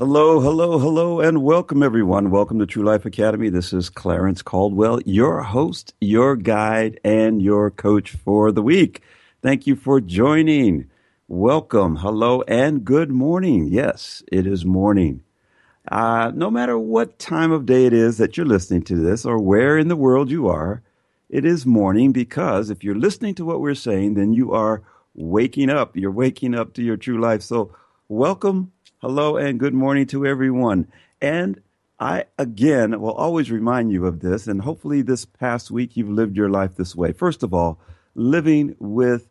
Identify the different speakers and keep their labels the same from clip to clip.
Speaker 1: Hello, hello, hello, and welcome everyone. Welcome to True Life Academy. This is Clarence Caldwell, your host, your guide, and your coach for the week. Thank you for joining. Welcome, hello, and good morning. Yes, it is morning. Uh, no matter what time of day it is that you're listening to this or where in the world you are, it is morning because if you're listening to what we're saying, then you are waking up. You're waking up to your true life. So, welcome Hello and good morning to everyone. And I, again, will always remind you of this, and hopefully this past week you've lived your life this way. First of all, living with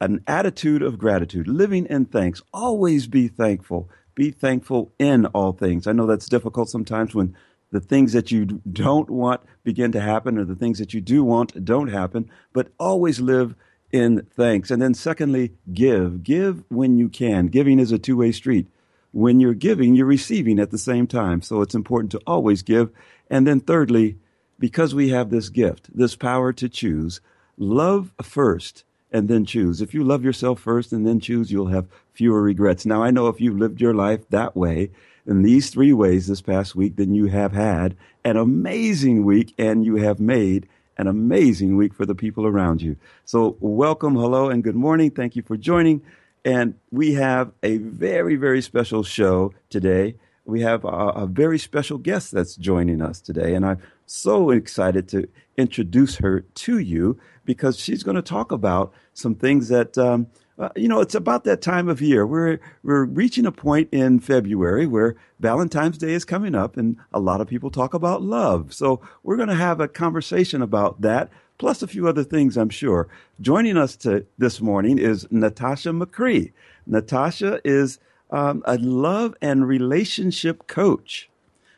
Speaker 1: an attitude of gratitude, living in thanks. Always be thankful. Be thankful in all things. I know that's difficult sometimes when the things that you don't want begin to happen or the things that you do want don't happen, but always live in thanks. And then secondly, give. Give when you can. Giving is a two-way street when you're giving, you're receiving at the same time. So it's important to always give. And then thirdly, because we have this gift, this power to choose, love first and then choose. If you love yourself first and then choose, you'll have fewer regrets. Now, I know if you've lived your life that way, in these three ways this past week, then you have had an amazing week and you have made an amazing week for the people around you. So welcome, hello, and good morning. Thank you for joining. And we have a very, very special show today. We have a, a, very special guest that's joining us today. And I'm so excited to introduce her to you because she's going to talk about some things that, um, uh, you know, it's about that time of year. We're, we're reaching a point in February where Valentine's Day is coming up and a lot of people talk about love. So we're going to have a conversation about that plus a few other things, I'm sure. Joining us to, this morning is Natasha McCree. Natasha is um, a love and relationship coach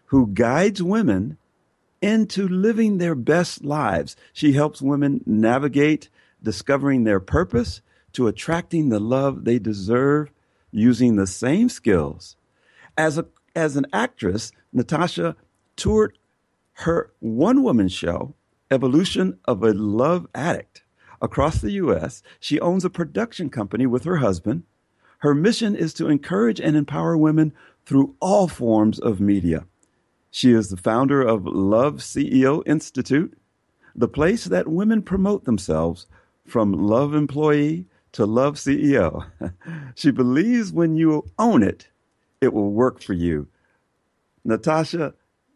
Speaker 1: who guides women into living their best lives. She helps women navigate discovering their purpose to attracting the love they deserve using the same skills. As a as an actress, Natasha toured her one woman show evolution of a love addict. Across the U.S., she owns a production company with her husband. Her mission is to encourage and empower women through all forms of media. She is the founder of Love CEO Institute, the place that women promote themselves from love employee to love CEO. she believes when you own it, it will work for you. Natasha,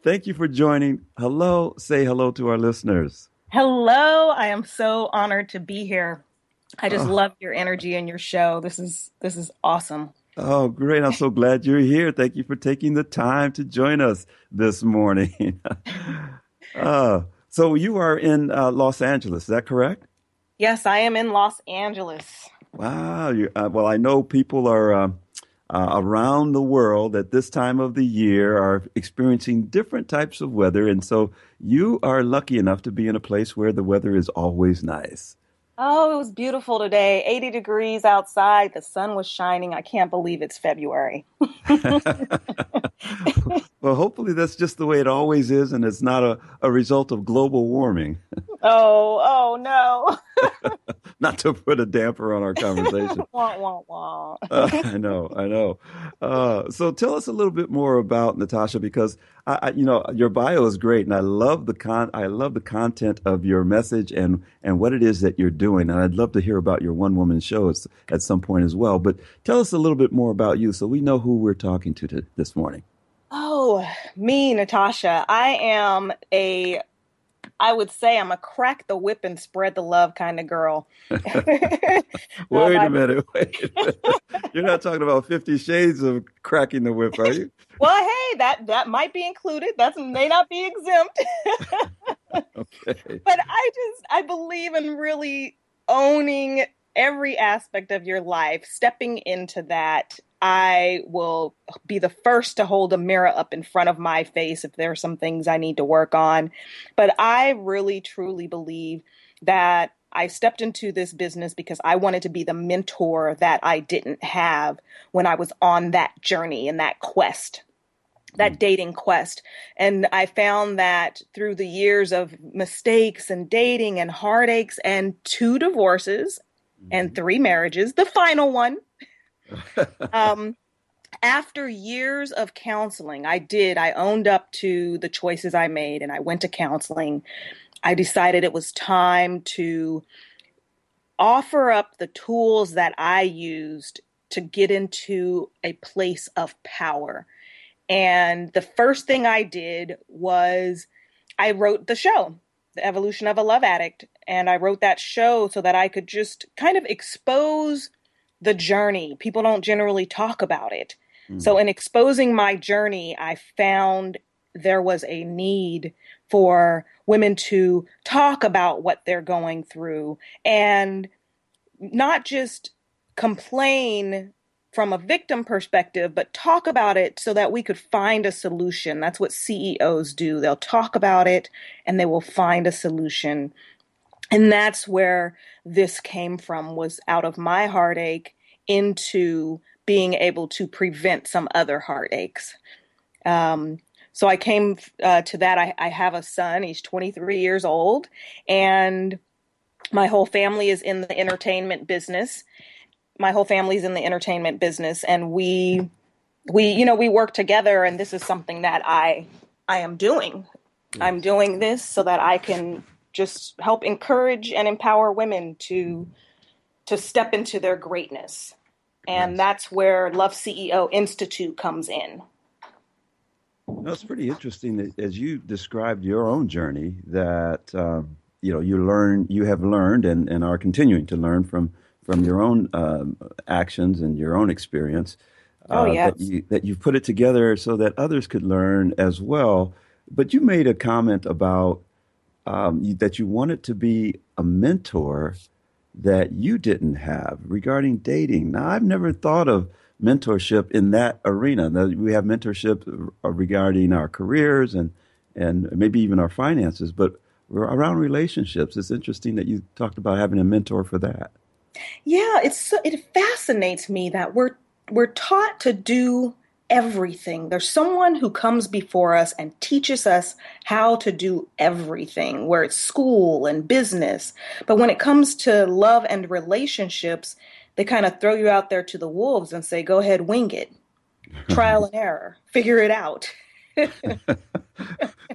Speaker 1: Thank you for joining. Hello. Say hello to our listeners.
Speaker 2: Hello. I am so honored to be here. I just oh. love your energy and your show. This is this is awesome.
Speaker 1: Oh, great. I'm so glad you're here. Thank you for taking the time to join us this morning. uh, so you are in uh, Los Angeles, is that correct?
Speaker 2: Yes, I am in Los Angeles.
Speaker 1: Wow. You, uh, well, I know people are um, uh, around the world at this time of the year are experiencing different types of weather. And so you are lucky enough to be in a place where the weather is always nice.
Speaker 2: Oh, it was beautiful today. 80 degrees outside. The sun was shining. I can't believe it's February.
Speaker 1: well, hopefully that's just the way it always is and it's not a, a result of global warming.
Speaker 2: oh, oh no.
Speaker 1: not to put a damper on our conversation.
Speaker 2: wah, wah, wah.
Speaker 1: uh, I know, I know. Uh, so tell us a little bit more about Natasha because I, I, you know, your bio is great and I love the con I love the content of your message and and what it is that you're doing. And I'd love to hear about your one woman show at some point as well. But tell us a little bit more about you so we know who we're talking to, to this morning.
Speaker 2: Oh, me, Natasha. I am a I would say I'm a crack the whip and spread the love kind of girl.
Speaker 1: wait a minute. Wait a minute. You're not talking about Fifty Shades of cracking the whip, are you?
Speaker 2: well, hey, that that might be included. That may not be exempt. okay. But I just I believe in really owning every aspect of your life, stepping into that I will be the first to hold a mirror up in front of my face if there are some things I need to work on. But I really truly believe that I stepped into this business because I wanted to be the mentor that I didn't have when I was on that journey and that quest, that mm. dating quest. And I found that through the years of mistakes and dating and heartaches and two divorces and three marriages, the final one um, after years of counseling, I did, I owned up to the choices I made and I went to counseling. I decided it was time to offer up the tools that I used to get into a place of power. And the first thing I did was I wrote the show, The Evolution of a Love Addict. And I wrote that show so that I could just kind of expose the journey. People don't generally talk about it. Mm. So, in exposing my journey, I found there was a need for women to talk about what they're going through and not just complain from a victim perspective, but talk about it so that we could find a solution. That's what CEOs do. They'll talk about it and they will find a solution. And that's where this came from was out of my heartache into being able to prevent some other heartaches. Um, so i came uh, to that. I, I have a son. He's 23 years old. And my whole family is in the entertainment business my whole family's in the entertainment business and we we you know we work together and this is something that i i am doing i'm doing this so that i can just help encourage and empower women to to step into their greatness. And nice. that's where Love CEO Institute comes in.
Speaker 1: that's pretty interesting that as you described your own journey that um, you know you learn you have learned and, and are continuing to learn from from your own um, actions and your own experience.
Speaker 2: Uh, oh, yes.
Speaker 1: that, you, that you've put it together so that others could learn as well. But you made a comment about um, you, that you wanted to be a mentor that you didn't have regarding dating. Now, I've never thought of mentorship in that arena. Now, we have mentorship uh, regarding our careers and and maybe even our finances, but around relationships. It's interesting that you talked about having a mentor for that.
Speaker 2: Yeah, it's it fascinates me that we're we're taught to do everything. There's someone who comes before us and teaches us how to do everything, where it's school and business. But when it comes to love and relationships, they kind of throw you out there to the wolves and say, go ahead, wing it. Trial and error, figure it out.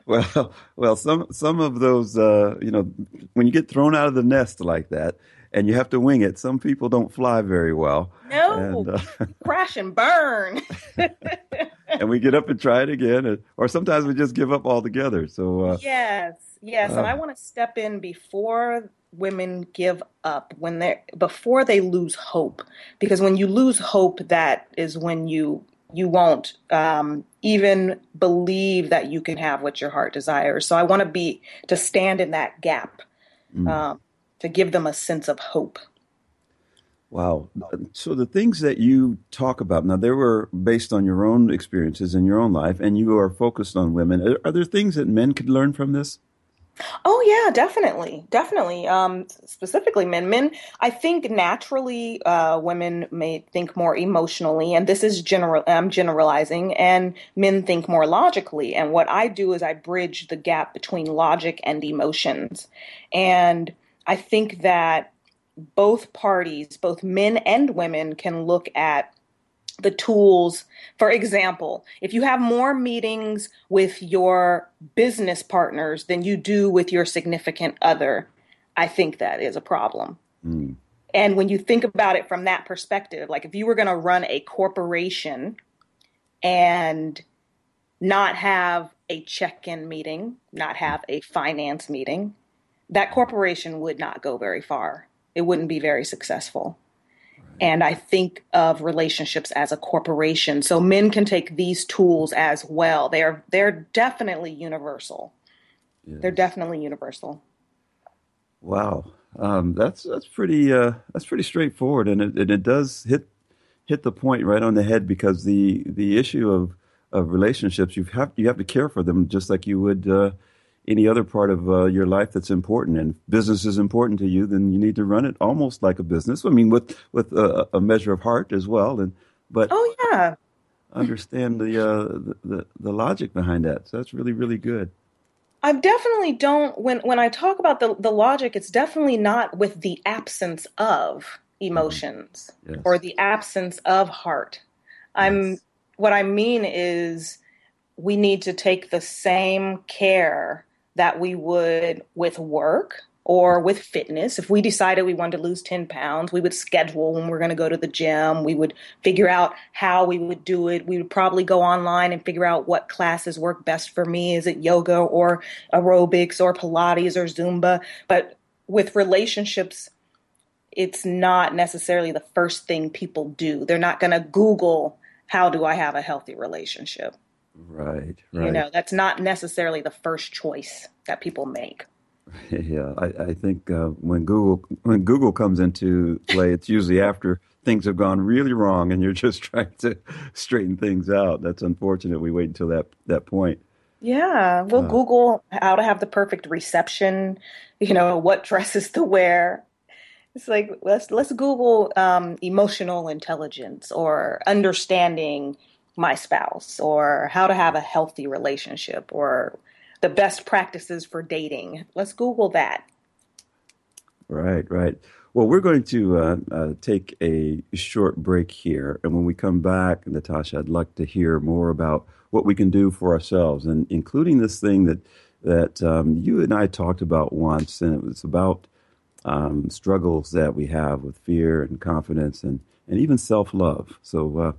Speaker 1: well, well, some some of those, uh, you know, when you get thrown out of the nest like that, and you have to wing it. Some people don't fly very well.
Speaker 2: No, and, uh, crash and burn.
Speaker 1: and we get up and try it again, or sometimes we just give up altogether. So
Speaker 2: uh, yes, yes, uh, and I want to step in before women give up when they before they lose hope, because when you lose hope, that is when you you won't um, even believe that you can have what your heart desires. So I want to be to stand in that gap. Mm. Um, to give them a sense of hope.
Speaker 1: Wow. So the things that you talk about now, they were based on your own experiences in your own life, and you are focused on women. Are there things that men could learn from this?
Speaker 2: Oh yeah, definitely, definitely. Um, specifically, men. Men, I think naturally, uh, women may think more emotionally, and this is general. I'm generalizing, and men think more logically. And what I do is I bridge the gap between logic and emotions, and I think that both parties, both men and women, can look at the tools. For example, if you have more meetings with your business partners than you do with your significant other, I think that is a problem. Mm. And when you think about it from that perspective, like if you were going to run a corporation and not have a check in meeting, not have a finance meeting, that corporation would not go very far. It wouldn't be very successful. And I think of relationships as a corporation. So men can take these tools as well. They're they're definitely universal. Yes. They're definitely universal.
Speaker 1: Wow, um, that's that's pretty uh, that's pretty straightforward, and it, and it does hit hit the point right on the head because the the issue of of relationships you have you have to care for them just like you would uh, any other part of uh, your life that's important and business is important to you, then you need to run it almost like a business. I mean, with with a, a measure of heart as well. And but
Speaker 2: oh yeah,
Speaker 1: understand the, uh, the, the the logic behind that. So that's really really good.
Speaker 2: I definitely don't when when I talk about the the logic, it's definitely not with the absence of emotions mm-hmm. yes. or the absence of heart. I'm yes. what I mean is we need to take the same care that we would with work or with fitness. If we decided we wanted to lose 10 pounds, we would schedule when we're going to go to the gym. We would figure out how we would do it. We would probably go online and figure out what classes work best for me. Is it yoga or aerobics or Pilates or Zumba? But with relationships, it's not necessarily the first thing people do. They're not going to Google, how do I have a healthy relationship?
Speaker 1: Right, right.
Speaker 2: You know, that's not necessarily the first choice that people make.
Speaker 1: Yeah, I, I think uh, when Google when Google comes into play, it's usually after things have gone really wrong, and you're just trying to straighten things out. That's unfortunate. We wait until that that point.
Speaker 2: Yeah, we'll uh, Google how to have the perfect reception. You know, what dresses to wear. It's like let's let's Google um, emotional intelligence or understanding my spouse or how to have a healthy relationship or the best practices for dating. Let's Google that.
Speaker 1: Right, right. Well, we're going to uh, uh, take a short break here. And when we come back, Natasha, I'd like to hear more about what we can do for ourselves, and including this thing that, that um, you and I talked about once, and it was about um, struggles that we have with fear and confidence and, and even self love. So, uh,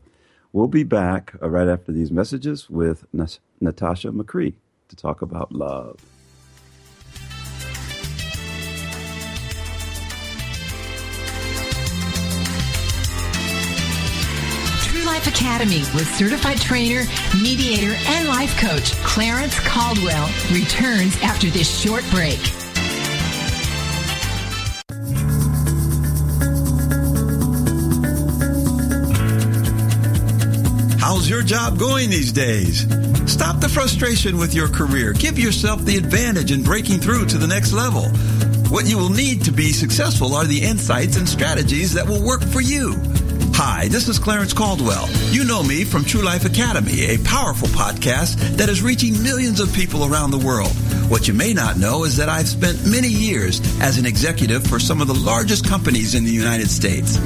Speaker 1: We'll be back uh, right after these messages with Natasha McCree to talk about love.
Speaker 3: True Life Academy with certified trainer, mediator, and life coach Clarence Caldwell returns after this short break.
Speaker 4: Your job going these days? Stop the frustration with your career. Give yourself the advantage in breaking through to the next level. What you will need to be successful are the insights and strategies that will work for you. Hi, this is Clarence Caldwell. You know me from True Life Academy, a powerful podcast that is reaching millions of people around the world. What you may not know is that I've spent many years as an executive for some of the largest companies in the United States.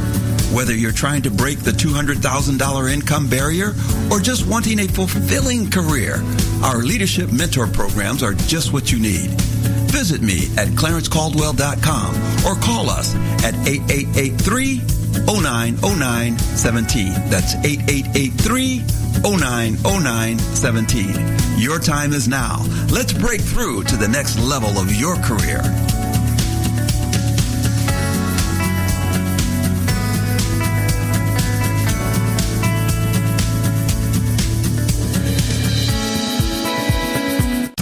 Speaker 4: Whether you're trying to break the $200,000 income barrier or just wanting a fulfilling career, our leadership mentor programs are just what you need. Visit me at clarencecaldwell.com or call us at 8883 090917. That's 8883 090917. Your time is now. Let's break through to the next level of your career.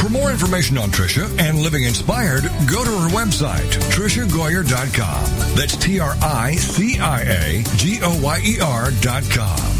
Speaker 5: For more information on Tricia and Living Inspired, go to her website, TriciaGoyer.com. That's T-R-I-C-I-A-G-O-Y-E-R dot com.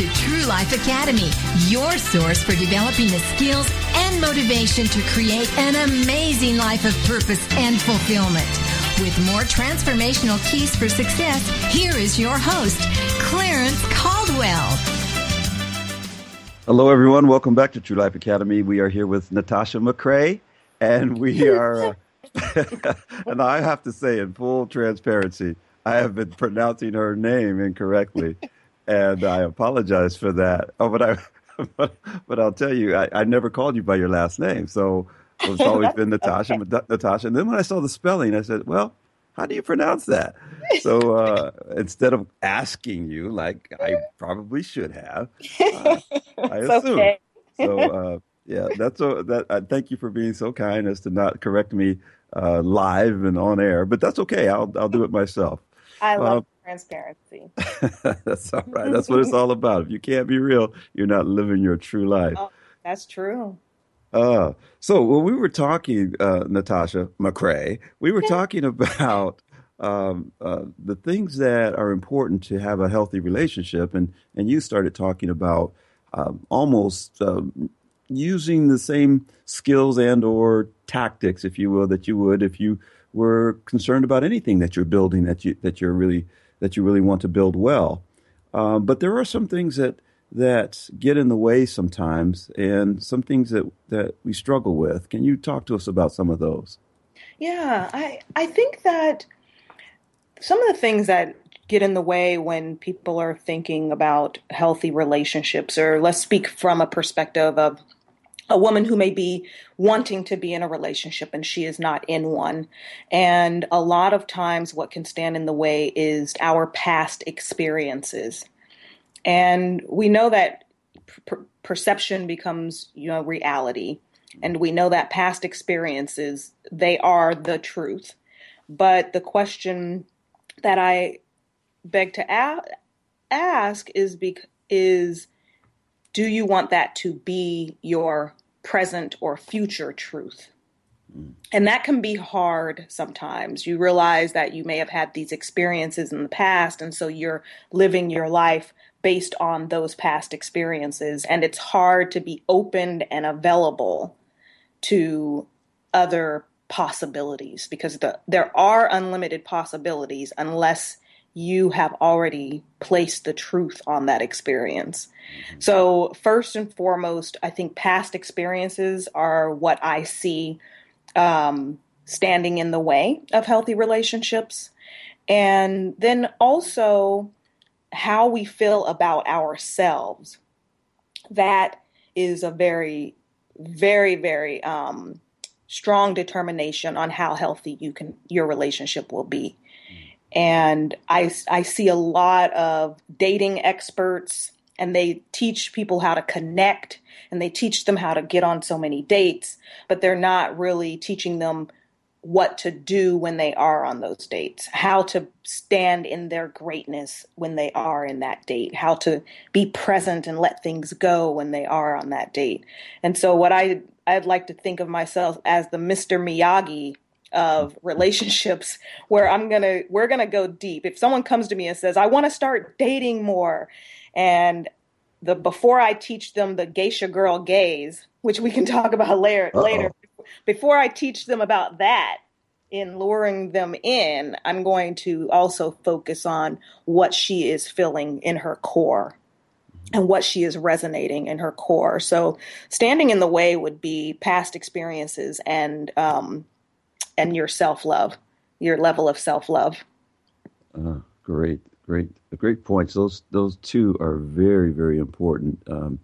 Speaker 3: to True Life Academy, your source for developing the skills and motivation to create an amazing life of purpose and fulfillment. With more transformational keys for success, here is your host, Clarence Caldwell.
Speaker 1: Hello, everyone. Welcome back to True Life Academy. We are here with Natasha McCrae, and we are, uh, and I have to say, in full transparency, I have been pronouncing her name incorrectly, and I apologize for that. Oh, but I, but, but I'll tell you, I, I never called you by your last name, so it's always been Natasha, Natasha. And then when I saw the spelling, I said, well, how do you pronounce that? So uh, instead of asking you, like I probably should have, uh, I assume. Okay. so uh, yeah, that's a, that. Uh, thank you for being so kind as to not correct me uh, live and on air, but that's okay. I'll I'll do it myself.
Speaker 2: I love uh, transparency.
Speaker 1: that's all right. That's what it's all about. If you can't be real, you're not living your true life. Oh,
Speaker 2: that's true.
Speaker 1: Uh, so when we were talking, uh, Natasha McCrae, we were talking about um, uh, the things that are important to have a healthy relationship, and and you started talking about um, almost um, using the same skills and or tactics, if you will, that you would if you were concerned about anything that you're building that you that you're really that you really want to build well. Um, but there are some things that that get in the way sometimes and some things that, that we struggle with. Can you talk to us about some of those?
Speaker 2: Yeah, I, I think that some of the things that get in the way when people are thinking about healthy relationships, or let's speak from a perspective of a woman who may be wanting to be in a relationship and she is not in one. And a lot of times, what can stand in the way is our past experiences. And we know that per- perception becomes, you know, reality. And we know that past experiences, they are the truth. But the question that I beg to a- ask is bec- is do you want that to be your present or future truth? Mm. And that can be hard sometimes. You realize that you may have had these experiences in the past, and so you're living your life based on those past experiences. And it's hard to be open and available to other possibilities because the, there are unlimited possibilities unless you have already placed the truth on that experience. Mm-hmm. So, first and foremost, I think past experiences are what I see um, standing in the way of healthy relationships. And then also, how we feel about ourselves. That is a very, very, very um, strong determination on how healthy you can your relationship will be. And I, I see a lot of dating experts, and they teach people how to connect and they teach them how to get on so many dates, but they're not really teaching them what to do when they are on those dates, how to stand in their greatness when they are in that date, how to be present and let things go when they are on that date. And so what I I'd like to think of myself as the Mr. Miyagi of relationships where I'm going to we're going to go deep. If someone comes to me and says, "I want to start dating more." And the before I teach them the geisha girl gaze, which we can talk about later Uh-oh. later before I teach them about that in luring them in, I'm going to also focus on what she is feeling in her core and what she is resonating in her core. So, standing in the way would be past experiences and um, and your self love, your level of self love.
Speaker 1: Uh, great, great, great points. Those those two are very, very important. Um,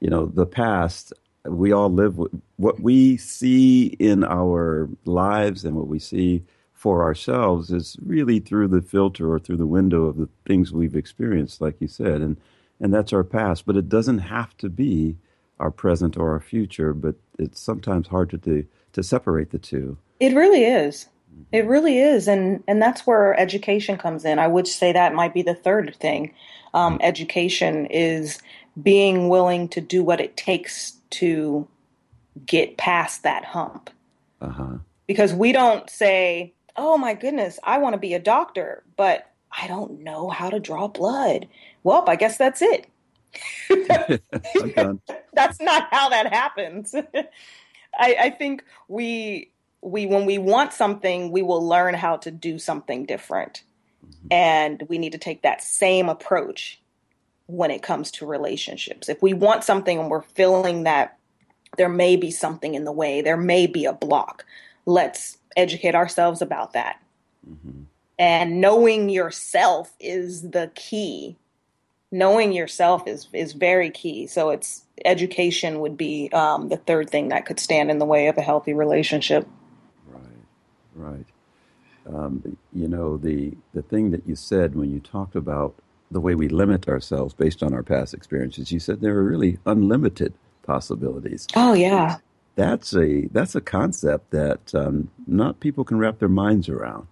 Speaker 1: you know, the past we all live with what we see in our lives and what we see for ourselves is really through the filter or through the window of the things we've experienced, like you said, and and that's our past. But it doesn't have to be our present or our future. But it's sometimes hard to to, to separate the two.
Speaker 2: It really is. It really is, and and that's where education comes in. I would say that might be the third thing. Um, education is being willing to do what it takes to get past that hump. Uh-huh. Because we don't say, oh my goodness, I want to be a doctor, but I don't know how to draw blood. Well, I guess that's it. That's not how that happens. I, I think we we when we want something, we will learn how to do something different. Mm-hmm. And we need to take that same approach when it comes to relationships. If we want something and we're feeling that there may be something in the way, there may be a block, let's educate ourselves about that. Mm-hmm. And knowing yourself is the key. Knowing yourself is is very key. So it's education would be um, the third thing that could stand in the way of a healthy relationship.
Speaker 1: Right, right. Um, you know the the thing that you said when you talked about the way we limit ourselves based on our past experiences. You said there are really unlimited possibilities.
Speaker 2: Oh yeah.
Speaker 1: That's a that's a concept that um, not people can wrap their minds around.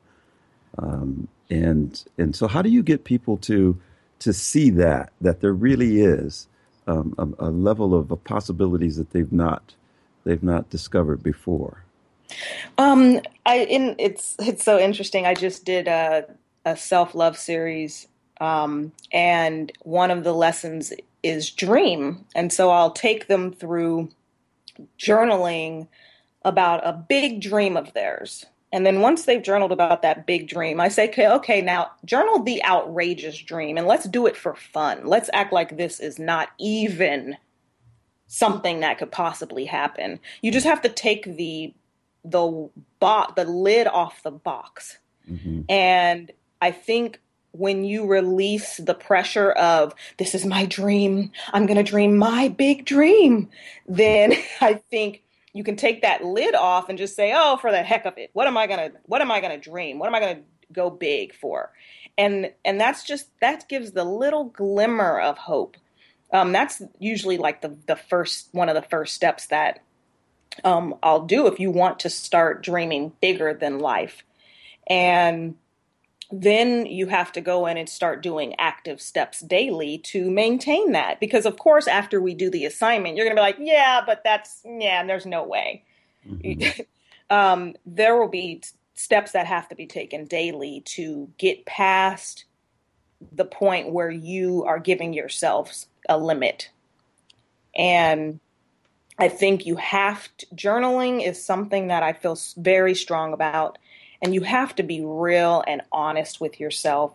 Speaker 1: Um, and and so how do you get people to to see that that there really is um, a, a, level of possibilities that they've not they've not discovered before?
Speaker 2: Um, I in it's it's so interesting. I just did a a self love series um, and one of the lessons is dream. And so I'll take them through journaling about a big dream of theirs. And then once they've journaled about that big dream, I say, okay, okay, now journal the outrageous dream and let's do it for fun. Let's act like this is not even something that could possibly happen. You just have to take the the box the lid off the box. Mm-hmm. And I think when you release the pressure of this is my dream, I'm going to dream my big dream, then I think you can take that lid off and just say, "Oh, for the heck of it. What am I to what am I to dream? What am I to go big for?" And and that's just that gives the little glimmer of hope. Um, that's usually like the the first one of the first steps that um, I'll do if you want to start dreaming bigger than life. And then you have to go in and start doing active steps daily to maintain that. Because, of course, after we do the assignment, you're going to be like, yeah, but that's, yeah, there's no way. Mm-hmm. um, there will be steps that have to be taken daily to get past the point where you are giving yourselves a limit. And I think you have to, journaling is something that I feel very strong about and you have to be real and honest with yourself.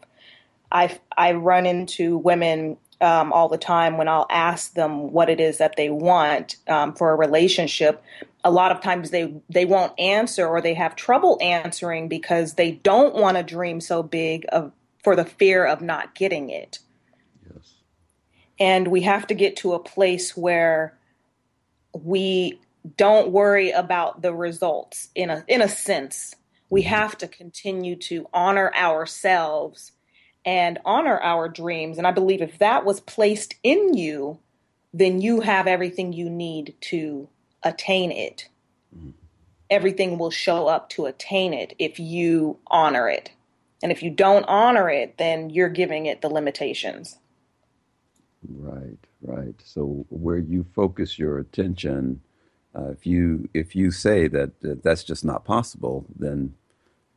Speaker 2: I I run into women um, all the time when I'll ask them what it is that they want um, for a relationship. A lot of times they they won't answer or they have trouble answering because they don't want to dream so big of for the fear of not getting it. Yes. And we have to get to a place where we don't worry about the results in a in a sense we have to continue to honor ourselves and honor our dreams. And I believe if that was placed in you, then you have everything you need to attain it. Mm-hmm. Everything will show up to attain it if you honor it. And if you don't honor it, then you're giving it the limitations.
Speaker 1: Right, right. So where you focus your attention, uh, if you if you say that, that that's just not possible, then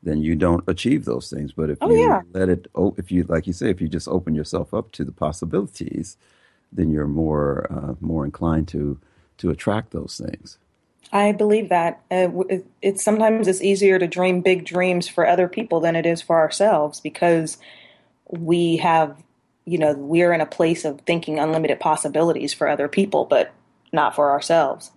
Speaker 1: then you don't achieve those things. But if oh, you yeah. let it, oh, if you like you say, if you just open yourself up to the possibilities, then you're more uh, more inclined to to attract those things.
Speaker 2: I believe that uh, it, it's sometimes it's easier to dream big dreams for other people than it is for ourselves because we have you know we're in a place of thinking unlimited possibilities for other people, but not for ourselves.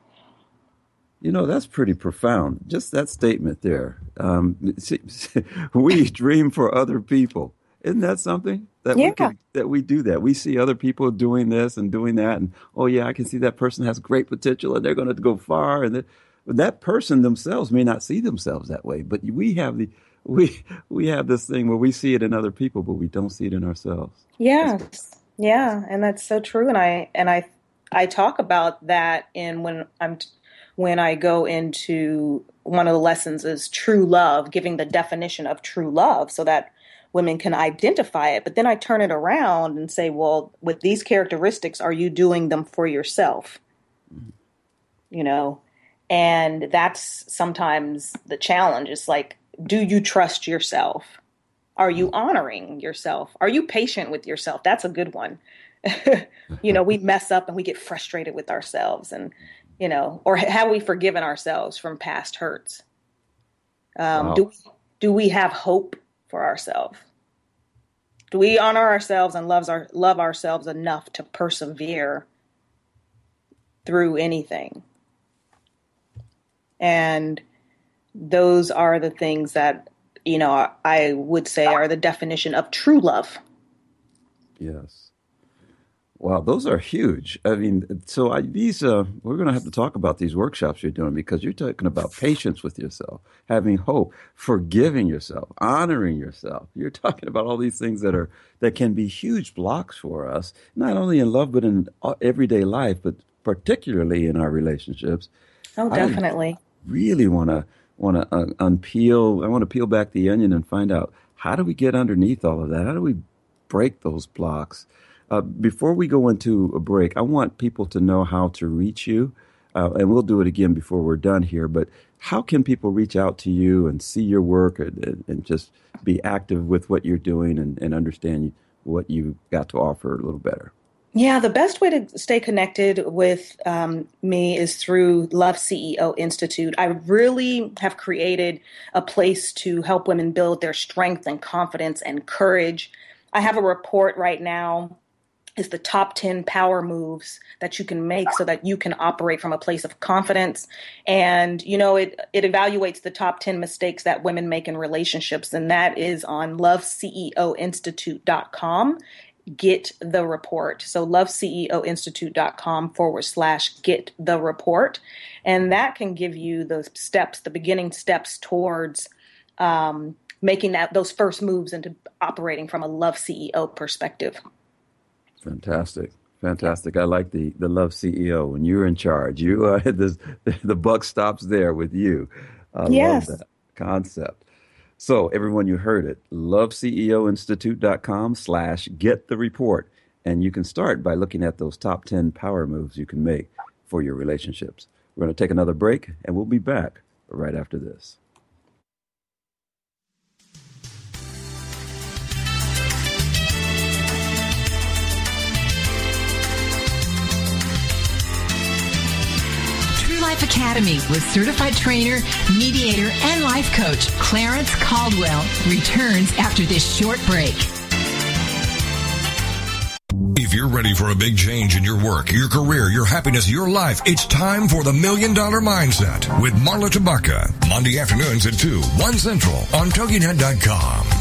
Speaker 1: You know, that's pretty profound. Just that statement there. Um, we dream for other people. Isn't that something that yeah. we can, that we do that? We see other people doing this and doing that, and oh yeah, I can see that person has great potential and they're going to go far. And that person themselves may not see themselves that way, but we have the we we have this thing where we see it in other people, but we don't see it in ourselves.
Speaker 2: Yes, yeah, and that's so true. And I and I I talk about that in when I'm when I go into one of the lessons is true love, giving the definition of true love so that women can identify it. But then I turn it around and say, well, with these characteristics, are you doing them for yourself? Mm-hmm. You know, and that's sometimes the challenge. It's like, do you trust yourself? Are you honoring yourself? Are you patient with yourself? That's a good one. you know, we mess up and we get frustrated with ourselves and, you know, or have we forgiven ourselves from past hurts? Um, wow. Do do we have hope for ourselves? Do we honor ourselves and loves our love ourselves enough to persevere through anything? And those are the things that you know I would say are the definition of true love.
Speaker 1: Yes. Wow, those are huge. I mean, so I, these uh, we're going to have to talk about these workshops you're doing because you're talking about patience with yourself, having hope, forgiving yourself, honoring yourself. You're talking about all these things that are that can be huge blocks for us, not only in love but in uh, everyday life, but particularly in our relationships.
Speaker 2: Oh, definitely. I
Speaker 1: really want to want to uh, unpeel. I want to peel back the onion and find out how do we get underneath all of that? How do we break those blocks? Uh, before we go into a break, I want people to know how to reach you. Uh, and we'll do it again before we're done here. But how can people reach out to you and see your work and, and just be active with what you're doing and, and understand what you've got to offer a little better?
Speaker 2: Yeah, the best way to stay connected with um, me is through Love CEO Institute. I really have created a place to help women build their strength and confidence and courage. I have a report right now is the top 10 power moves that you can make so that you can operate from a place of confidence. And you know it it evaluates the top 10 mistakes that women make in relationships and that is on loveceoinstitute.com get the report. So loveceoinstitute.com forward slash get the report. And that can give you the steps the beginning steps towards um, making that those first moves into operating from a love ceo perspective
Speaker 1: Fantastic. Fantastic. I like the, the love CEO. When you're in charge, you uh, the, the buck stops there with you. I yes. love that concept. So everyone, you heard it. LoveCEOInstitute.com slash get the report. And you can start by looking at those top 10 power moves you can make for your relationships. We're going to take another break and we'll be back right after this.
Speaker 3: Life Academy with certified trainer, mediator, and life coach Clarence Caldwell returns after this short break.
Speaker 5: If you're ready for a big change in your work, your career, your happiness, your life, it's time for the Million Dollar Mindset with Marla Tabaka. Monday afternoons at 2, 1 Central on TogiNet.com.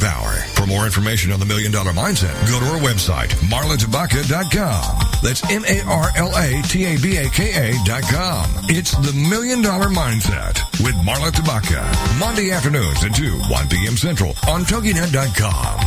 Speaker 5: power. For more information on the Million Dollar Mindset, go to our website, marlatabaka.com. That's M-A-R-L-A-T-A-B-A-K-A dot com. It's the Million Dollar Mindset with Marla Tabaka. Monday afternoons at 2, 1 p.m. Central on TogiNet.com.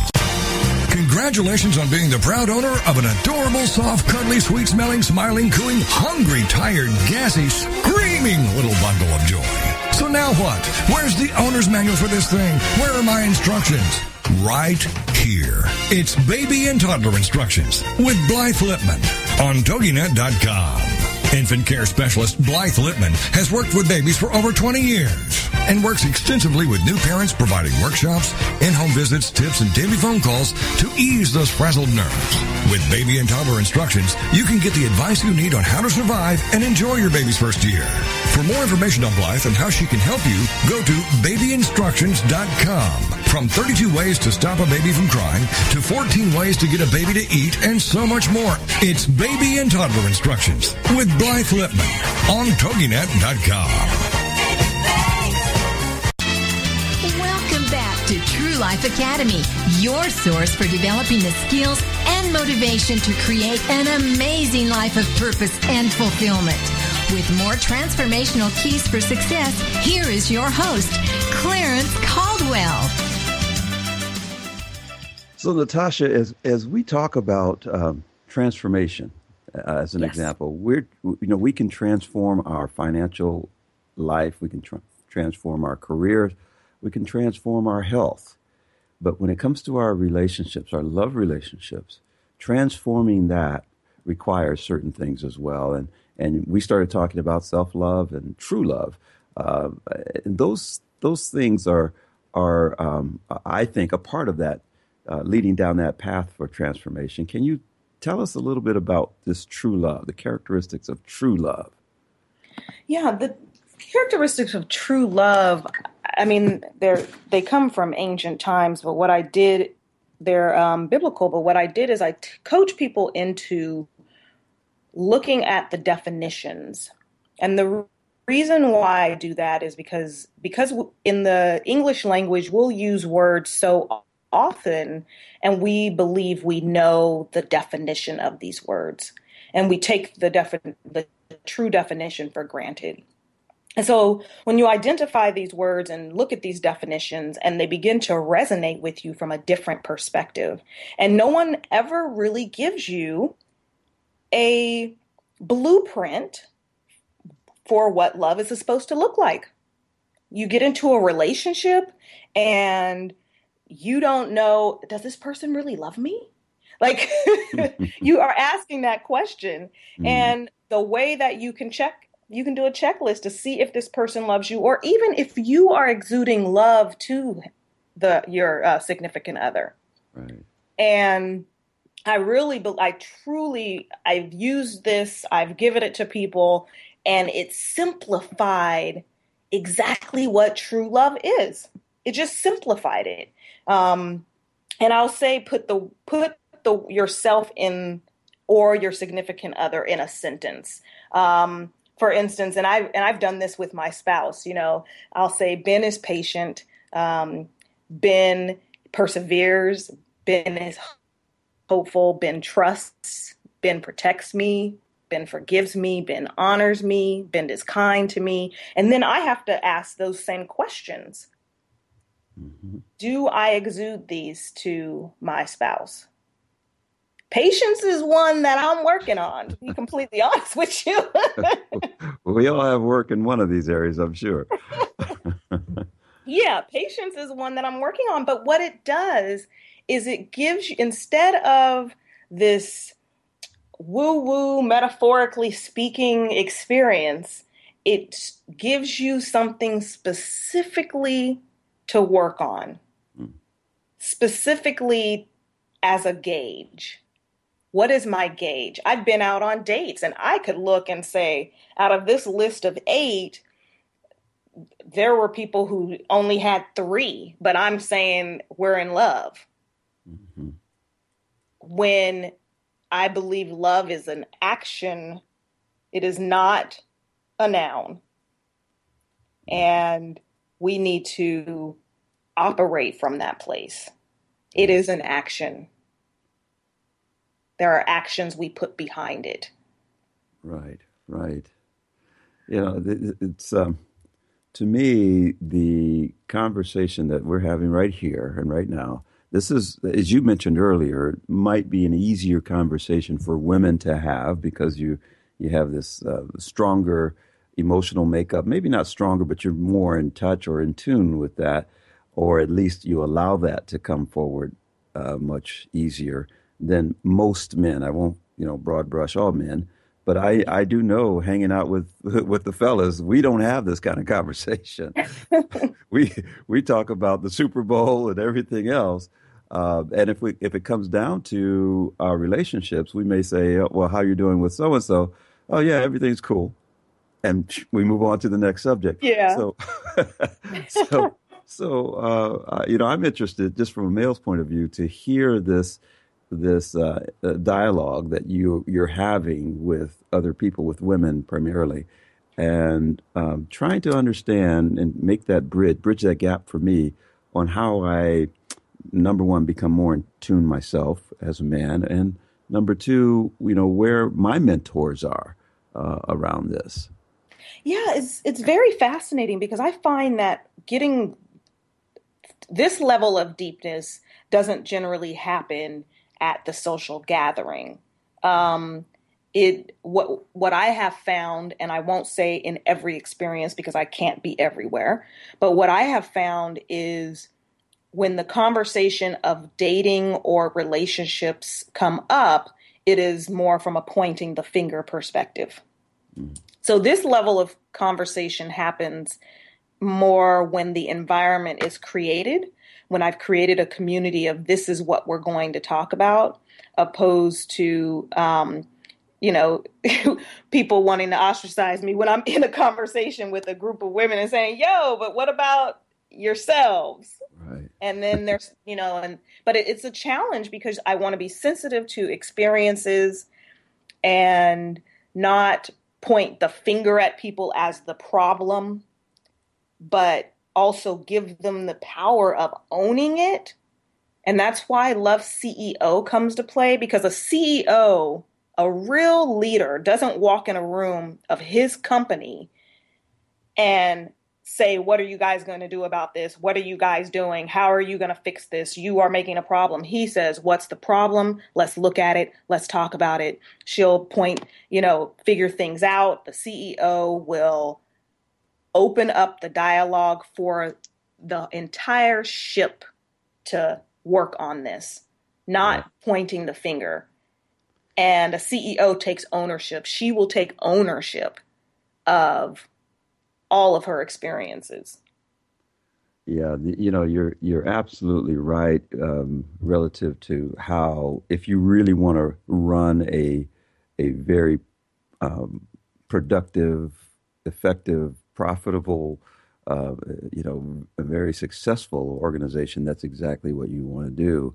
Speaker 5: Congratulations on being the proud owner of an adorable, soft, cuddly, sweet-smelling, smiling, cooing, hungry, tired, gassy, screaming little bundle of joy. So now what? Where's the owner's manual for this thing? Where are my instructions? Right here. It's baby and toddler instructions with Blythe Lipman on TogiNet.com. Infant care specialist Blythe Lipman has worked with babies for over 20 years and works extensively with new parents providing workshops, in-home visits, tips, and daily phone calls to ease those frazzled nerves. With baby and toddler instructions, you can get the advice you need on how to survive and enjoy your baby's first year. For more information on Blythe and how she can help you, go to babyinstructions.com. From 32 ways to stop a baby from crying to 14 ways to get a baby to eat and so much more. It's Baby and Toddler Instructions with Blythe Lipman on TogiNet.com.
Speaker 3: Welcome back to True Life Academy, your source for developing the skills and motivation to create an amazing life of purpose and fulfillment. With more transformational keys for success, here is your host, Clarence Caldwell.
Speaker 1: So, Natasha, as as we talk about um, transformation, uh, as an
Speaker 2: Yes.
Speaker 1: example. We're you know we can transform our financial life. We can tr- transform our careers. We can transform our health. But when it comes to our relationships, our love relationships, transforming that requires certain things as well. And and we started talking about self love and true love. Uh, and those those things are are um, I think a part of that, uh, leading down that path for transformation. Can you tell us a little bit about this true love, the characteristics of true love?
Speaker 2: Yeah, the characteristics of true love. I mean, they're they come from ancient times, but what I did, they're um, biblical. But what I did is I t- coach people into looking at the definitions, and the reason why I do that is because because in the English language we'll use words so often, and we believe we know the definition of these words, and we take the defin- the true definition for granted. And so when you identify these words and look at these definitions and they begin to resonate with you from a different perspective, and no one ever really gives you a blueprint for what love is supposed to look like. You get into a relationship and you don't know, does this person really love me? Like you are asking that question.
Speaker 1: Mm.
Speaker 2: And the way that you can check, you can do a checklist to see if this person loves you, or even if you are exuding love to the your uh, significant other.
Speaker 1: Right.
Speaker 2: And I really, I truly, I've used this, I've given it to people, and it simplified exactly what true love is. It just simplified it. Um, and I'll say, put the put the yourself in or your significant other in a sentence. Um, for instance, and I've and I've done this with my spouse. You know, I'll say Ben is patient. Um, ben perseveres. Ben is hopeful. Ben trusts. Ben protects me. Ben forgives me. Ben honors me. Ben is kind to me. And then I have to ask those same questions.
Speaker 1: Mhm.
Speaker 2: Do I exude these to my spouse? Patience is one that I'm working on, to be completely honest with you.
Speaker 1: we all have work in one of these areas, I'm sure.
Speaker 2: yeah, patience is one that I'm working on. But what it does is it gives you, instead of this woo woo, metaphorically speaking experience, it gives you something specifically to work on,
Speaker 1: Mm.
Speaker 2: specifically as a gauge. What is my gauge? I've been out on dates and I could look and say, out of this list of eight, there were people who only had three, but I'm saying we're in love.
Speaker 1: Mhm.
Speaker 2: When I believe love is an action, it is not a noun. And we need to operate from that place. It is an action. There are actions we put behind it.
Speaker 1: Right, right. You know, it's um, to me the conversation that we're having right here and right now. This is, as you mentioned earlier, might be an easier conversation for women to have because you you have this uh, stronger emotional makeup. Maybe not stronger, but you're more in touch or in tune with that, or at least you allow that to come forward uh, much easier than most men. I won't, you know, broad brush all men, but I, I do know hanging out with with the fellas, we don't have this kind of conversation. we we talk about the Super Bowl and everything else. Uh, and if we if it comes down to our relationships, we may say, oh, "Well, how you doing with so and so?" Oh, yeah, everything's cool, and we move on to the next subject.
Speaker 2: Yeah.
Speaker 1: So, so, so uh, uh, you know, I'm interested, just from a male's point of view, to hear this this uh, uh, dialogue that you you're having with other people, with women primarily, and um, trying to understand and make that bridge bridge that gap for me on how I number one become more in tune myself as a man, and number two, you know, where my mentors are uh, around this.
Speaker 2: Yeah, it's it's very fascinating because I find that getting this level of deepness doesn't generally happen at the social gathering. um, it what what I have found, and I won't say in every experience because I can't be everywhere, but what I have found is when the conversation of dating or relationships come up, it is more from a pointing the finger perspective. Mm. So this level of conversation happens more when the environment is created, when I've created a community of this is what we're going to talk about, opposed to, um, you know, people wanting to ostracize me when I'm in a conversation with a group of women and saying, yo, but what about yourselves? Right. And then there's, you know, and, but it, it's a challenge because I want to be sensitive to experiences and not point the finger at people as the problem but also give them the power of owning it. And that's why Love CEO comes to play because a CEO, a real leader, doesn't walk in a room of his company and say, What are you guys going to do about this? What are you guys doing? How are you going to fix this? You are making a problem. He says, What's the problem? Let's look at it. Let's talk about it. She'll point, you know, figure things out. The CEO will open up the dialogue for the entire ship to work on this, not pointing the finger. And a CEO takes ownership. She will take ownership of all of her experiences.
Speaker 1: Yeah, you know, you're you're absolutely right um, relative to how if you really want to run a a very um, productive, effective profitable, uh, you know, a very successful organization, that's exactly what you want to do.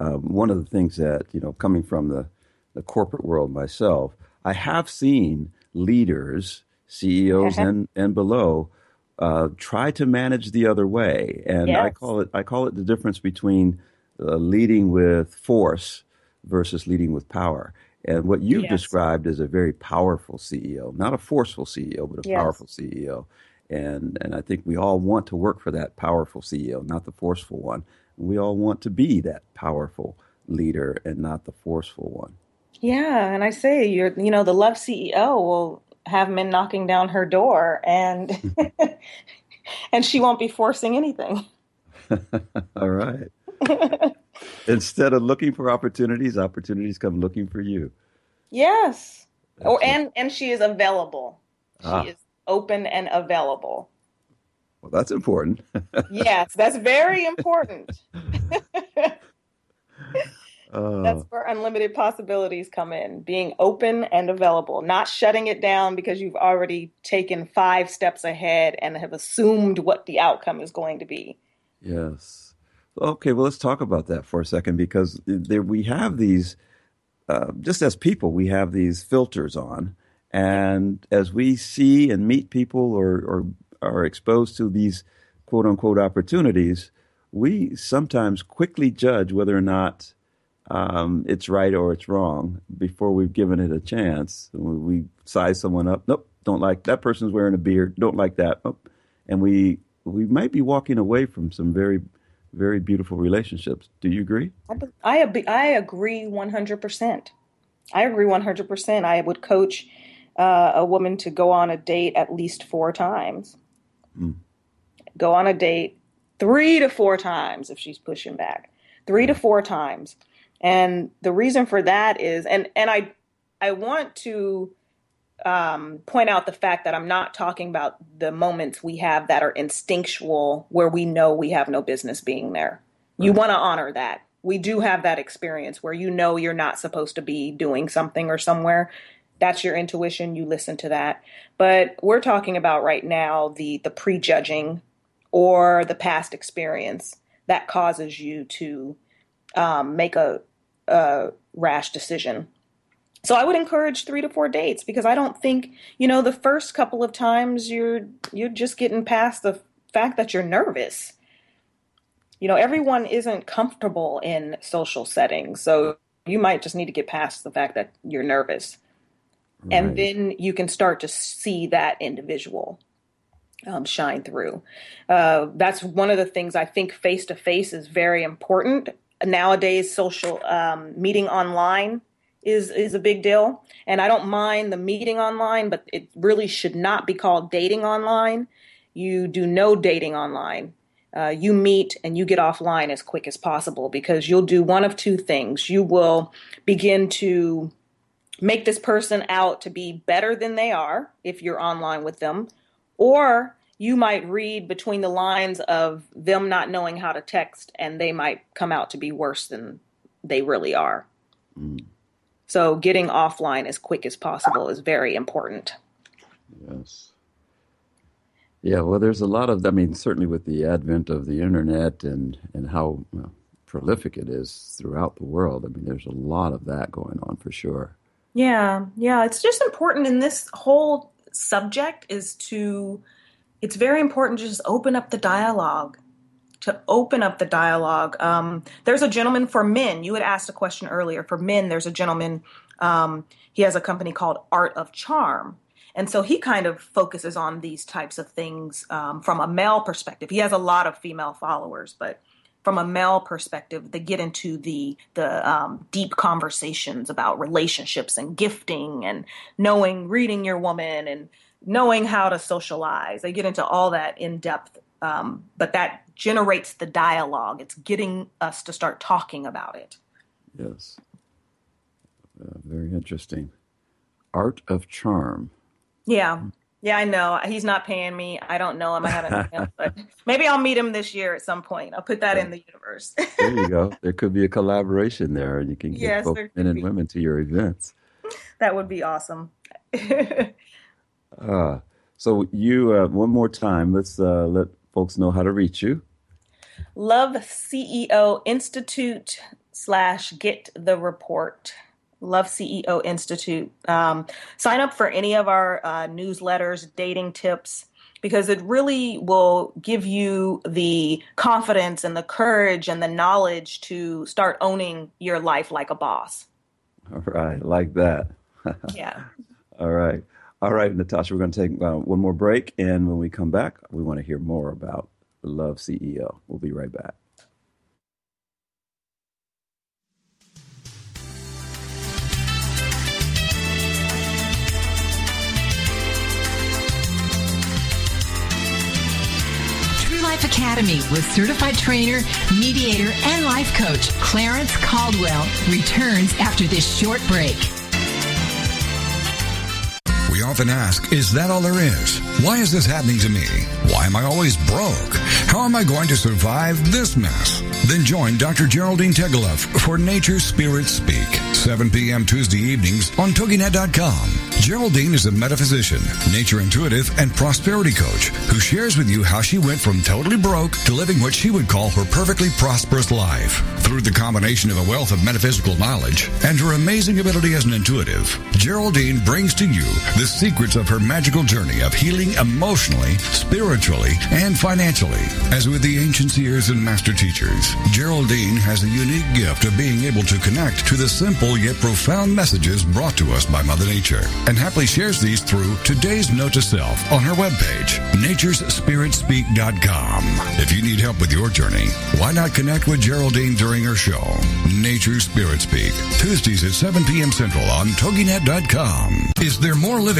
Speaker 1: Um, one of the things that, you know, coming from the, the corporate world myself, I have seen leaders, CEOs uh-huh. and, and below, uh, try to manage the other way. And yes. I call it I call it the difference between uh, leading with force versus leading with power. And what you've yes. described is a very powerful CEO, not a forceful CEO, but a yes. powerful CEO. And and I think we all want to work for that powerful CEO, not the forceful one. We all want to be that powerful leader and not the forceful one.
Speaker 2: Yeah, and I say you're you know the love CEO will have men knocking down her door and and she won't be forcing anything.
Speaker 1: all right. Instead of looking for opportunities, opportunities come looking for you.
Speaker 2: Yes. Or oh, and and she is available. She ah. is open and available.
Speaker 1: Well, that's important.
Speaker 2: yes, that's very important. Uh, that's where unlimited possibilities come in. Being open and available, not shutting it down because you've already taken five steps ahead and have assumed what the outcome is going to be.
Speaker 1: Yes. Okay, well, let's talk about that for a second because there, we have these, uh, just as people, we have these filters on. And as we see and meet people or, or are exposed to these quote unquote opportunities, we sometimes quickly judge whether or not um, it's right or it's wrong before we've given it a chance. We size someone up. Nope, don't like that person's wearing a beard. Don't like that. Nope. And we we might be walking away from some very very beautiful relationships. Do you agree?
Speaker 2: I, I, I agree 100%. I agree 100%. I would coach uh, a woman to go on a date at least four times. Mm. Go on a date three to four times if she's pushing back. Three to four times. And the reason for that is and and I I want to um, point out the fact that I'm not talking about the moments we have that are instinctual where we know we have no business being there. You want to honor that. We do have that experience where you know you're not supposed to be doing something or somewhere. That's your intuition. You listen to that. But we're talking about right now the the prejudging or the past experience that causes you to um, make a, a rash decision so I would encourage three to four dates because I don't think, you know, the first couple of times you're you're just getting past the fact that you're nervous. You know, everyone isn't comfortable in social settings. So you might just need to get past the fact that you're nervous. Right. And then you can start to see that individual um, shine through. Uh, that's one of the things I think face to face is very important. Nowadays, social um, meeting online is is a big deal. And I don't mind the meeting online, but it really should not be called dating online. You do no dating online. Uh, you meet and you get offline as quick as possible because you'll do one of two things. You will begin to make this person out to be better than they are if you're online with them, or you might read between the lines of them not knowing how to text and they might come out to be worse than they really are. Mm. So getting offline as quick as possible is very important.
Speaker 1: Yes. Yeah, well, there's a lot of, I mean, certainly with the advent of the internet and, and how well, prolific it is throughout the world, I mean, there's a lot of that going on for sure.
Speaker 2: Yeah, yeah. It's just important in this whole subject is to, it's very important to just open up the dialogue to open up the dialogue. Um, there's a gentleman for men. You had asked a question earlier. For men, there's a gentleman. Um, he has a company called Art of Charm. And so he kind of focuses on these types of things um, from a male perspective. He has a lot of female followers, but from a male perspective, they get into the the um, deep conversations about relationships and gifting and knowing, reading your woman and knowing how to socialize. They get into all that in depth, um, but that generates the dialogue. It's getting us to start talking about it.
Speaker 1: Yes. Uh, very interesting. Art of Charm.
Speaker 2: Yeah. Yeah, I know. He's not paying me. I don't know him. I haven't met him, but maybe I'll meet him this year at some point. I'll put that yeah. in the universe.
Speaker 1: there you go. There could be a collaboration there, and you can get yes, both men and be. women to your events.
Speaker 2: That would be awesome.
Speaker 1: uh, so you, uh, one more time, let's uh, let folks know how to reach you.
Speaker 2: Love CEO Institute slash get the report. Love CEO Institute. Um, sign up for any of our uh, newsletters, dating tips, because it really will give you the confidence and the courage and the knowledge to start owning your life like a boss.
Speaker 1: All right, like that.
Speaker 2: yeah.
Speaker 1: All right. All right, Natasha, we're going to take uh, one more break. And when we come back, we want to hear more about Love CEO. We'll be right back.
Speaker 3: True Life Academy with certified trainer, mediator, and life coach Clarence Caldwell returns after this short break.
Speaker 5: Often ask, is that all there is? Why is this happening to me? Why am I always broke? How am I going to survive this mess? Then join Dr. Geraldine Tegeloff for Nature Spirit Speak, 7 p.m. Tuesday evenings on TogiNet.com. Geraldine is a metaphysician, nature intuitive, and prosperity coach who shares with you how she went from totally broke to living what she would call her perfectly prosperous life. Through the combination of a wealth of metaphysical knowledge and her amazing ability as an intuitive, Geraldine brings to you the secrets of her magical journey of healing emotionally, spiritually, and financially. As with the ancient seers and master teachers, Geraldine has a unique gift of being able to connect to the simple yet profound messages brought to us by Mother Nature and happily shares these through today's note to self on her webpage, naturespiritspeak.com. If you need help with your journey, why not connect with Geraldine during her show, Nature Spirit Speak, Tuesdays at 7 p.m. Central on TogiNet.com. Is there more living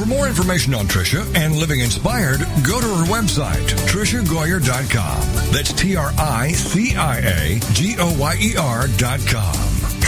Speaker 5: For more information on Tricia and Living Inspired, go to her website, TriciaGoyer.com. That's T-R-I-C-I-A-G-O-Y-E-R dot com.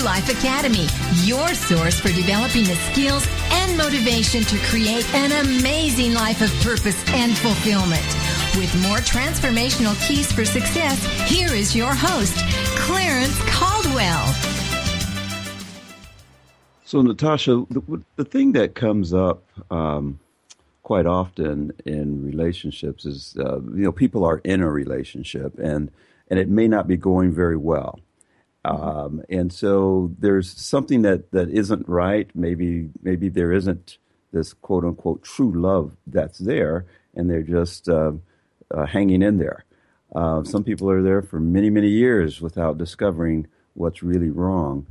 Speaker 3: True Life Academy, your source for developing the skills and motivation to create an amazing life of purpose and fulfillment. With more transformational keys for success, here is your host, Clarence Caldwell.
Speaker 1: So, Natasha, the, the thing that comes up um, quite often in relationships is, uh, you know, people are in a relationship and and it may not be going very well. Um, and so there's something that, that isn't right. Maybe maybe there isn't this quote unquote true love that's there, and they're just uh, uh, hanging in there. Uh, some people are there for many many years without discovering what's really wrong.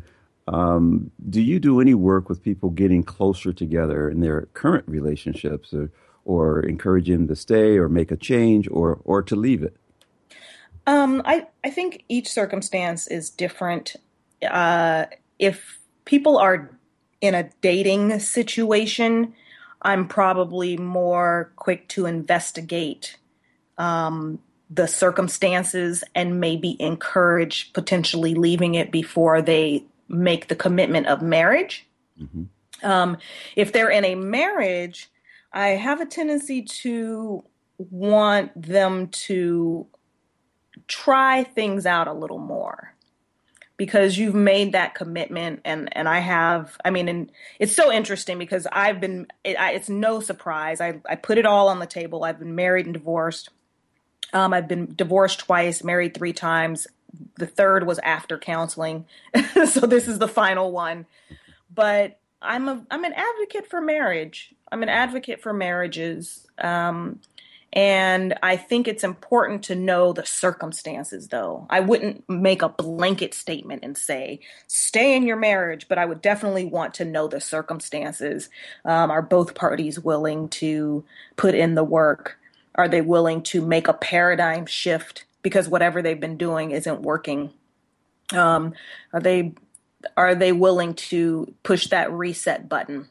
Speaker 1: Um, do you do any work with people getting closer together in their current relationships, or, or encourage them to stay, or make a change, or or to leave it?
Speaker 2: Um, I I think each circumstance is different. Uh, if people are in a dating situation, I'm probably more quick to investigate um, the circumstances and maybe encourage potentially leaving it before they make the commitment of marriage. Mm-hmm. Um, if they're in a marriage, I have a tendency to want them to try things out a little more because you've made that commitment. And and I have I mean and it's so interesting because I've been it, I, it's no surprise. I I put it all on the table. I've been married and divorced. Um, I've been divorced twice married three times. The third was after counseling. So this is the final one. But I'm a I'm an advocate for marriage. I'm an advocate for marriages. Um, and I think it's important to know the circumstances, though. I wouldn't make a blanket statement and say, stay in your marriage, but I would definitely want to know the circumstances. Um, are both parties willing to put in the work? Are they willing to make a paradigm shift because whatever they've been doing isn't working? Um, are they are they willing to push that reset button?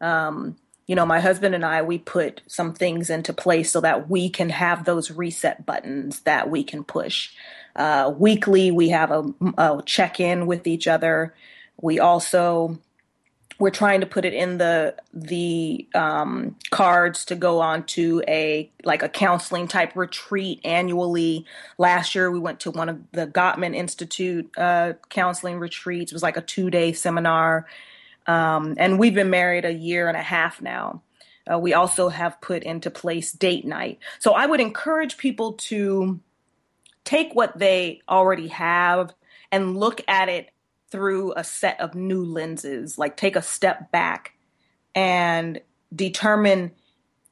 Speaker 2: Um, you know, my husband and I, we put some things into place so that we can have those reset buttons that we can push. Uh, weekly, we have a, a check in with each other. We also we're trying to put it in the the um, cards to go on to a like a counseling type retreat annually. Last year we went to one of the Gottman Institute uh, counseling retreats. It was like a two day seminar, um, and we've been married a year and a half now. Uh, we also have put into place date night. So I would encourage people to take what they already have and look at it through a set of new lenses, like take a step back and determine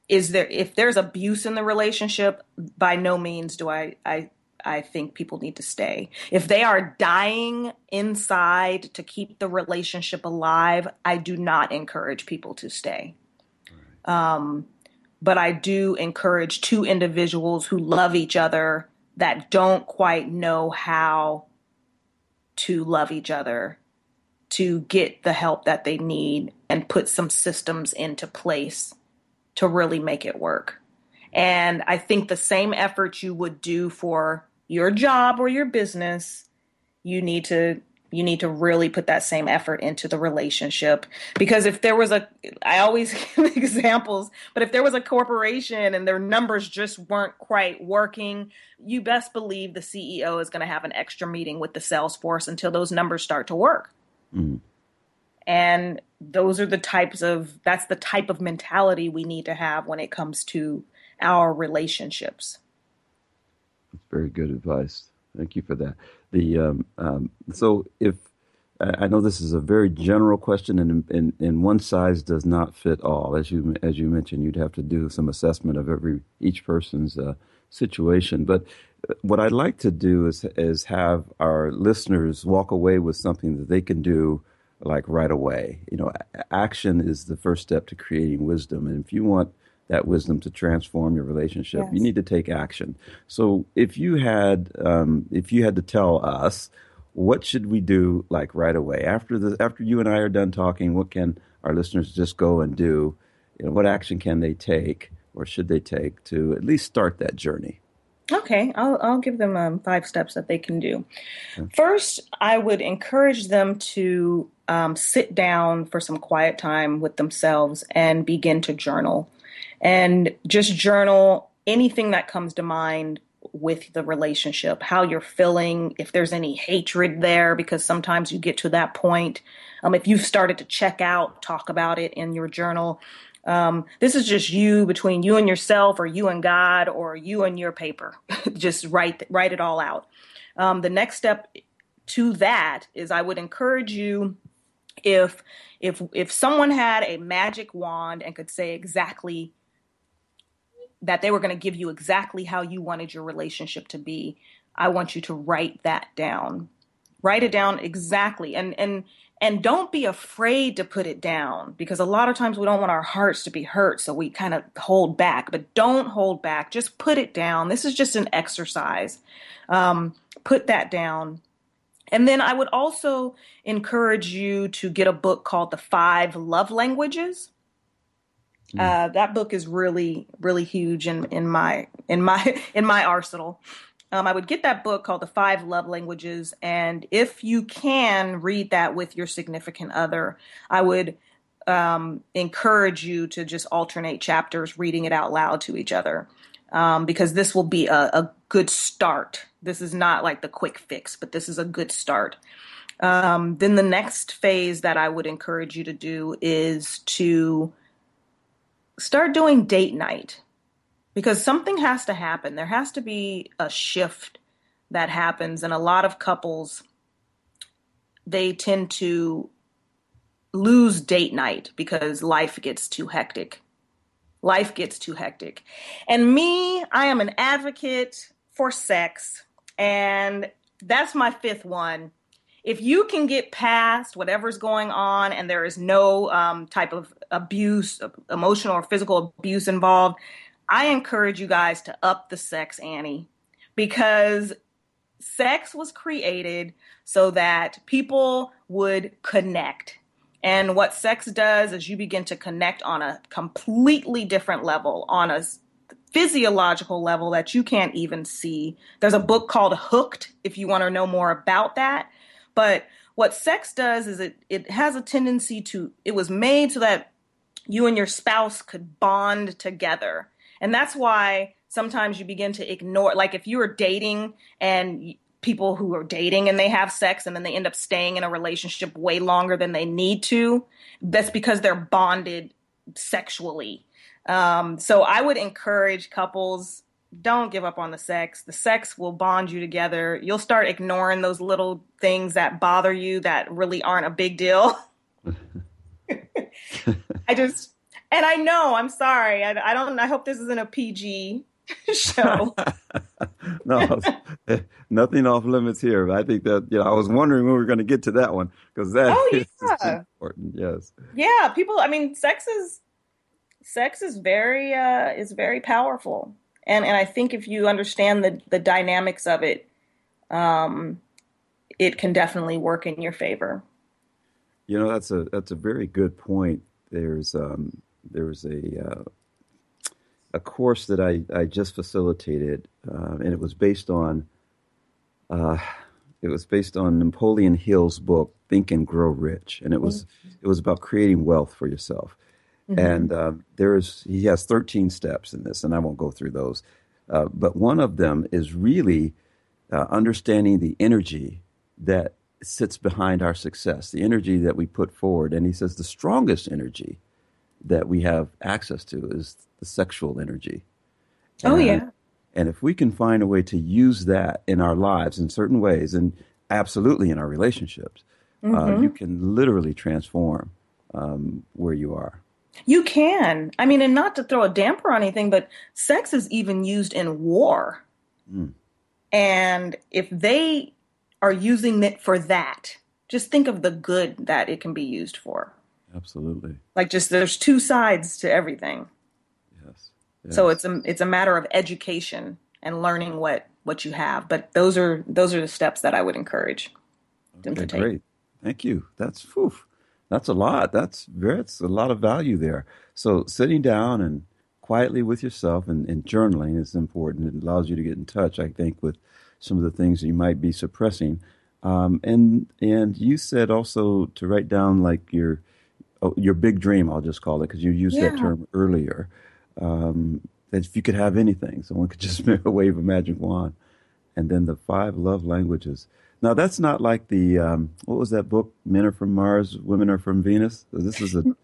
Speaker 2: is there if there's abuse in the relationship by no means do I I I think people need to stay. If they are dying inside to keep the relationship alive, I do not encourage people to stay. Um, but I do encourage two individuals who love each other that don't quite know how to love each other to get the help that they need and put some systems into place to really make it work. And I think the same effort you would do for your job or your business, you need to you need to really put that same effort into the relationship. Because if there was a i always give examples but if there was a corporation and their numbers just weren't quite working you best believe the ceo is going to have an extra meeting with the sales force until those numbers start to work. Mm. and those are the types of that's the type of mentality we need to have when it comes to our relationships
Speaker 1: that's very good advice. Thank you for that. The um, um, so if I know this is a very general question, and, and, and one size does not fit all. As you as you mentioned, you'd have to do some assessment of every each person's uh, situation. But uh, what I'd like to do is is have our listeners walk away with something that they can do like right away. You know, action is the first step to creating wisdom, and if you want that wisdom to transform your relationship. Yes. You need to take action. So if you had um, if you had to tell us what should we do like right away after the after you and I are done talking, what can our listeners just go and do? You know, what action can they take or should they take to at least start that journey?
Speaker 2: Okay, I'll I'll give them um, five steps that they can do. Okay. First, I would encourage them to um, sit down for some quiet time with themselves and begin to journal and just journal anything that comes to mind with the relationship, how you're feeling, if there's any hatred there, because sometimes you get to that point. Um, if you've started to check out, talk about it in your journal. Um, this is just you between you and yourself, or you and God, or you and your paper. just write write it all out. Um, the next step to that is I would encourage you if if if someone had a magic wand and could say exactly that they were going to give you exactly how you wanted your relationship to be, I want you to write that down. Write it down exactly. And and and don't be afraid to put it down because a lot of times we don't want our hearts to be hurt so we kind of hold back but don't hold back. Just put it down. This is just an exercise. Um, put that down. And then i would also encourage you to get a book called the five love languages Mm. Uh, that book is really, really huge in, in my in my in my arsenal. Um, I would get that book called The Five Love Languages, and if you can read that with your significant other, I would um, encourage you to just alternate chapters, reading it out loud to each other, um, because this will be a, a, good start. This is not like the quick fix, but this is a good start. Um, then the next phase that I would encourage you to do is to start doing date night because something has to happen. There has to be a shift that happens. And a lot of couples, they tend to lose date night because life gets too hectic. Life gets too hectic. And me, I am an advocate for sex. And that's my fifth one if you can get past whatever's going on and there is no um, type of abuse, emotional or physical abuse involved, I encourage you guys to up the sex Annie because sex was created so that people would connect. And what sex does is you begin to connect on a completely different level, on a physiological level that you can't even see. There's a book called Hooked if you want to know more about that. But what sex does is it it has a tendency to it was made so that you and your spouse could bond together. And that's why sometimes you begin to ignore like if you are dating and people who are dating and they have sex and then they end up staying in a relationship way longer than they need to, that's because they're bonded sexually. Um, so I would encourage couples don't give up on the sex. The sex will bond you together. You'll start ignoring those little things that bother you that really aren't a big deal. I just, and I know, I'm sorry. I, I, don't, I hope this isn't a PG show.
Speaker 1: no, nothing off limits here. I think that, you know, I was wondering when we were going to get to that one because that oh, is yeah. important. Yes.
Speaker 2: Yeah. People, I mean, sex is, sex is very, uh, is very powerful and and I think if you understand the the dynamics of it, um, it can definitely work in your favor.
Speaker 1: You know, that's a that's a very good point. There's um, there's a uh, a course that I I just facilitated, uh, and it was based on uh, it was based on Napoleon Hill's book Think and Grow Rich, and it was mm-hmm. it was about creating wealth for yourself. Mm-hmm. And uh, there's he has 13 steps in this, and I won't go through those. Uh, but one of them is really uh, understanding the energy that sits behind our success, the energy that we put forward. And he says the strongest energy that we have access to is the sexual energy.
Speaker 2: Oh, and, yeah.
Speaker 1: And if we can find a way to use that in our lives in certain ways, and absolutely in our relationships, uh, mm-hmm. you can literally transform um, where you are.
Speaker 2: You can. I mean, and not to throw a damper on anything, but sex is even used in war. Mm. And if they are using it for that, just think of the good that it can be used for.
Speaker 1: Absolutely.
Speaker 2: Like just there's two sides to everything.
Speaker 1: Yes. yes.
Speaker 2: So it's a it's a matter of education and learning what what you have. But those are those are the steps that I would encourage
Speaker 1: them okay, to take. Great. Thank you. That's whew, that's a lot. That's that's a lot of value there. So sitting down and quietly with yourself and, and journaling is important. It allows you to get in touch, I think, with some of the things you might be suppressing. Um, and and you said also to write down like your oh, your big dream. I'll just call it because you used yeah. that term earlier. Um, that if you could have anything, someone could just wave a magic wand. And then the five love languages. Now that's not like the um, what was that book? Men are from Mars, women are from Venus. This is a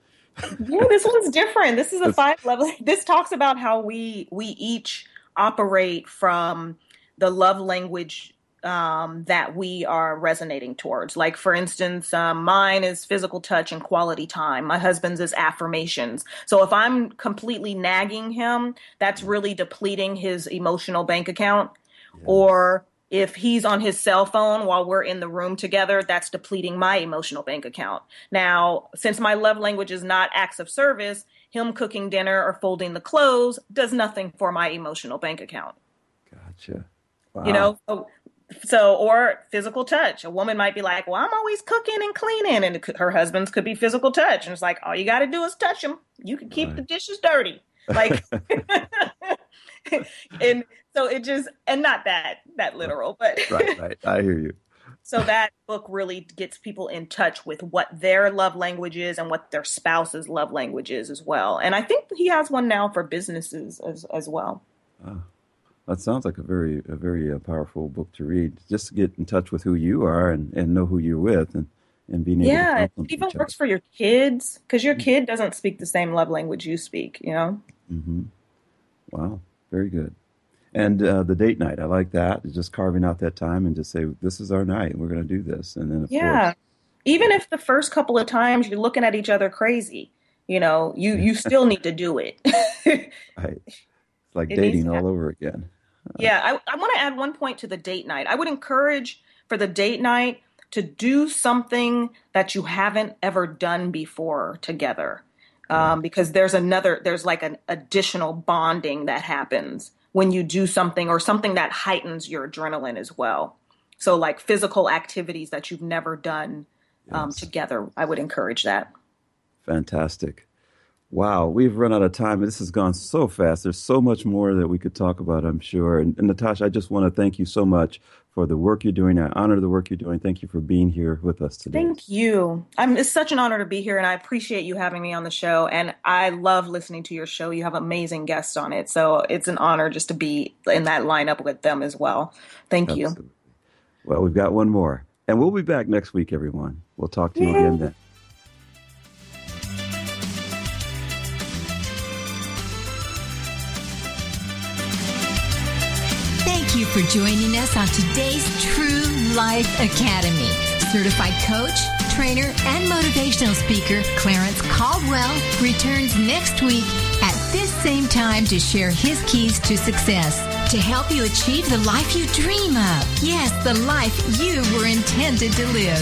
Speaker 2: yeah, this one's different. This is a five level. This talks about how we we each operate from the love language um, that we are resonating towards. Like, for instance, um, mine is physical touch and quality time. My husband's is affirmations. So if I'm completely nagging him, that's really depleting his emotional bank account. Yes. Or if he's on his cell phone while we're in the room together, that's depleting my emotional bank account. Now, since my love language is not acts of service, him cooking dinner or folding the clothes does nothing for my emotional bank account.
Speaker 1: Gotcha.
Speaker 2: Wow. You know, so so or physical touch. A woman might be like well i'm always cooking and cleaning and her husband's could be physical touch and it's like all you got to do is touch them you can keep right. the dishes dirty. Like and so it just and not that that literal but
Speaker 1: right right. I hear you.
Speaker 2: So that book really gets people in touch with what their love language is and what their spouse's love language is as well. And i think he has one now for businesses as as well.
Speaker 1: Oh. That sounds like a very a very uh, powerful book to read. Just to get in touch with who you are and, and know who you're with and, and being able
Speaker 2: yeah,
Speaker 1: to
Speaker 2: it even works for your kids because your mm-hmm. kid doesn't speak the same love language you speak. You know.
Speaker 1: Mm-hmm. Wow, very good. And uh, the date night, I like that. Just carving out that time and just say, "This is our night. We're going to do this." And then,
Speaker 2: yeah,
Speaker 1: course,
Speaker 2: even if the first couple of times you're looking at each other crazy, you know, you you still need to do it.
Speaker 1: right like it dating all over again.
Speaker 2: Yeah, I, I want to add one point to the date night. I would encourage for the date night to do something that you haven't ever done before together. Um, because there's another, there's like an additional bonding that happens when you do something or something that heightens your adrenaline as well. So, like physical activities that you've never done um, yes. together, I would encourage that.
Speaker 1: Fantastic. Wow, we've run out of time. This has gone so fast. There's so much more that we could talk about, I'm sure. And, and, Natasha, I just want to thank you so much for the work you're doing. I honor the work you're doing. Thank you for being here with us today.
Speaker 2: Thank you. I'm, it's such an honor to be here, and I appreciate you having me on the show. And I love listening to your show. You have amazing guests on it. So it's an honor just to be in that lineup with them as well. Thank Absolutely. you.
Speaker 1: Well, we've got one more. And we'll be back next week, everyone. We'll talk to you Yay. again then.
Speaker 3: For joining us on today's True Life Academy. Certified coach, trainer, and motivational speaker Clarence Caldwell returns next week at this same time to share his keys to success to help you achieve the life you dream of. Yes, the life you were intended to live.